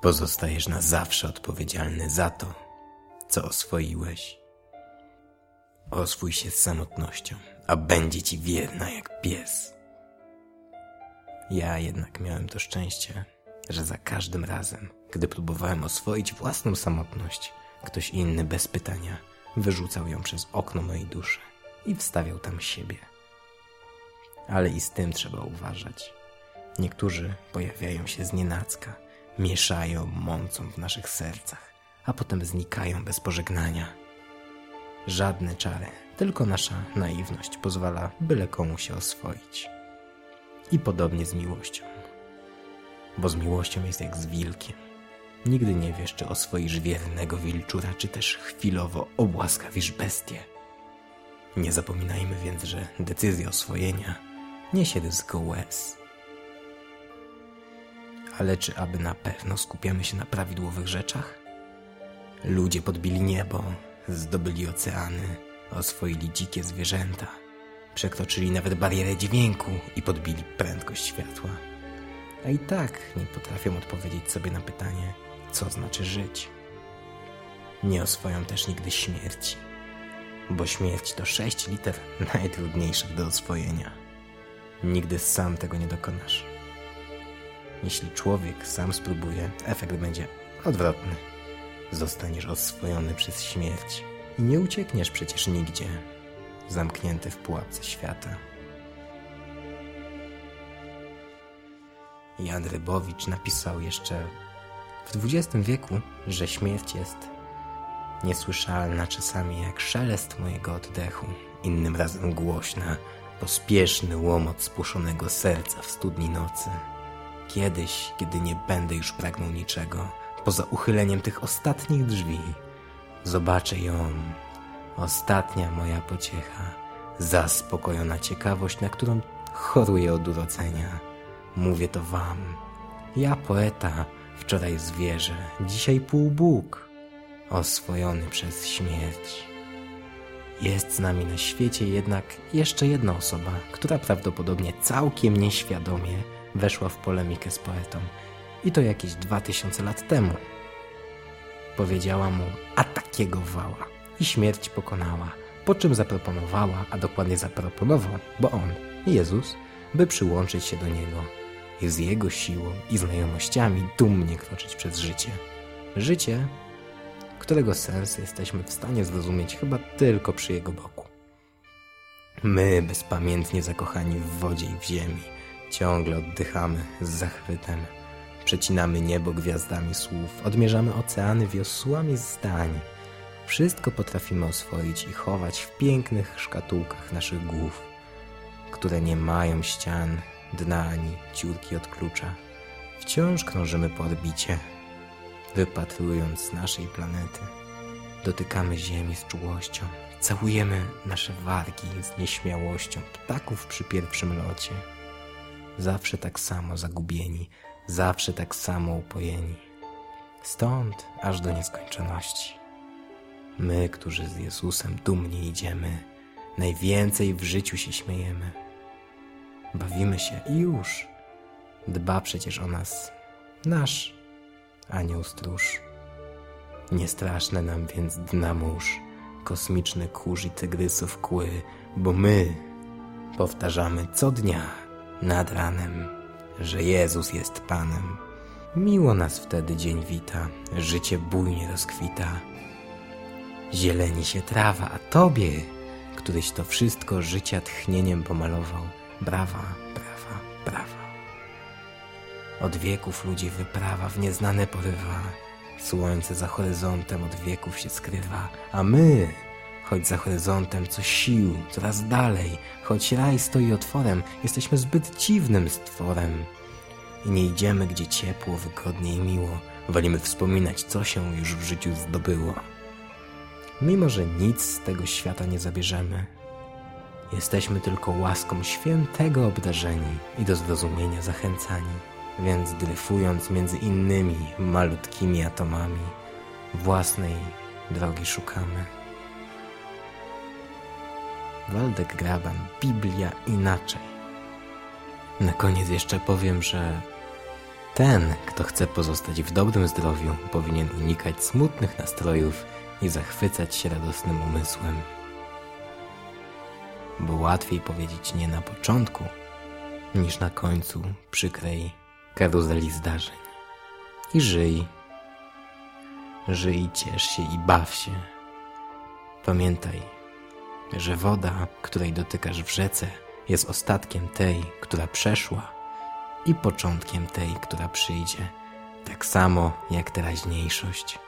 Pozostajesz na zawsze odpowiedzialny za to, co oswoiłeś. Oswój się z samotnością, a będzie ci wierna jak pies. Ja jednak miałem to szczęście, że za każdym razem, gdy próbowałem oswoić własną samotność, ktoś inny bez pytania wyrzucał ją przez okno mojej duszy i wstawiał tam siebie. Ale i z tym trzeba uważać. Niektórzy pojawiają się z nienacka, mieszają, mącą w naszych sercach, a potem znikają bez pożegnania. Żadne czary, tylko nasza naiwność pozwala byle komu się oswoić. I podobnie z miłością. Bo z miłością jest jak z wilkiem. Nigdy nie wiesz, czy oswoisz wiernego wilczura, czy też chwilowo obłaskawisz bestię. Nie zapominajmy więc, że decyzja oswojenia niesie ryzyko łez. Ale czy aby na pewno skupiamy się na prawidłowych rzeczach? Ludzie podbili niebo, zdobyli oceany, oswoili dzikie zwierzęta, przekroczyli nawet barierę dźwięku i podbili prędkość światła. A i tak nie potrafią odpowiedzieć sobie na pytanie, co znaczy żyć. Nie oswoją też nigdy śmierci, bo śmierć to sześć liter najtrudniejszych do oswojenia. Nigdy sam tego nie dokonasz. Jeśli człowiek sam spróbuje, efekt będzie odwrotny. Zostaniesz oswojony przez śmierć i nie uciekniesz przecież nigdzie, zamknięty w pułapce świata. Jan Rybowicz napisał jeszcze w XX wieku, że śmierć jest niesłyszalna czasami jak szelest mojego oddechu, innym razem głośna, pospieszny łomot spuszonego serca w studni nocy. Kiedyś, kiedy nie będę już pragnął niczego, poza uchyleniem tych ostatnich drzwi, zobaczę ją, ostatnia moja pociecha, zaspokojona ciekawość, na którą choruję od urodzenia. Mówię to wam, ja poeta, wczoraj zwierzę, dzisiaj półbóg, oswojony przez śmierć. Jest z nami na świecie jednak jeszcze jedna osoba, która prawdopodobnie całkiem nieświadomie weszła w polemikę z poetą. I to jakieś dwa tysiące lat temu. Powiedziała mu, a takiego wała. I śmierć pokonała. Po czym zaproponowała, a dokładnie zaproponował, bo on, Jezus, by przyłączyć się do Niego i z Jego siłą i znajomościami dumnie kroczyć przez życie. Życie, którego sens jesteśmy w stanie zrozumieć chyba tylko przy Jego boku. My, bezpamiętnie zakochani w wodzie i w ziemi, ciągle oddychamy z zachwytem. Przecinamy niebo gwiazdami słów, odmierzamy oceany wiosłami zdań. Wszystko potrafimy oswoić i chować w pięknych szkatułkach naszych głów, które nie mają ścian, dna ani ciurki od klucza. Wciąż krążymy po orbicie, wypatrując naszej planety. Dotykamy Ziemi z czułością, całujemy nasze wargi z nieśmiałością ptaków przy pierwszym locie. Zawsze tak samo zagubieni, zawsze tak samo upojeni. Stąd aż do nieskończoności. My, którzy z Jezusem dumnie idziemy, najwięcej w życiu się śmiejemy. Bawimy się i już. Dba przecież o nas nasz anioł stróż. Niestraszne nam więc dna mórz, kosmiczny kurz i tygrysów kły, bo my powtarzamy co dnia nad ranem, że Jezus jest Panem. Miło nas wtedy dzień wita, życie bujnie rozkwita. Zieleni się trawa, a Tobie, któryś to wszystko życia tchnieniem pomalował, brawa, brawa, brawa. Od wieków ludzi wyprawa w nieznane porywa, słońce za horyzontem od wieków się skrywa, a my choć za horyzontem co sił, coraz dalej, choć raj stoi otworem, jesteśmy zbyt dziwnym stworem. I nie idziemy, gdzie ciepło, wygodnie i miło, wolimy wspominać, co się już w życiu zdobyło. Mimo, że nic z tego świata nie zabierzemy, jesteśmy tylko łaską świętego obdarzeni i do zrozumienia zachęcani, więc dryfując między innymi malutkimi atomami, własnej drogi szukamy. Waldek Graban, Biblia inaczej. Na koniec jeszcze powiem, że Ten, kto chce pozostać w dobrym zdrowiu, powinien unikać smutnych nastrojów i zachwycać się radosnym umysłem. Bo łatwiej powiedzieć nie na początku, niż na końcu przykrej karuzeli zdarzeń. I żyj. Żyj, ciesz się i baw się. Pamiętaj, że woda, której dotykasz w rzece, jest ostatkiem tej, która przeszła i początkiem tej, która przyjdzie, tak samo jak teraźniejszość.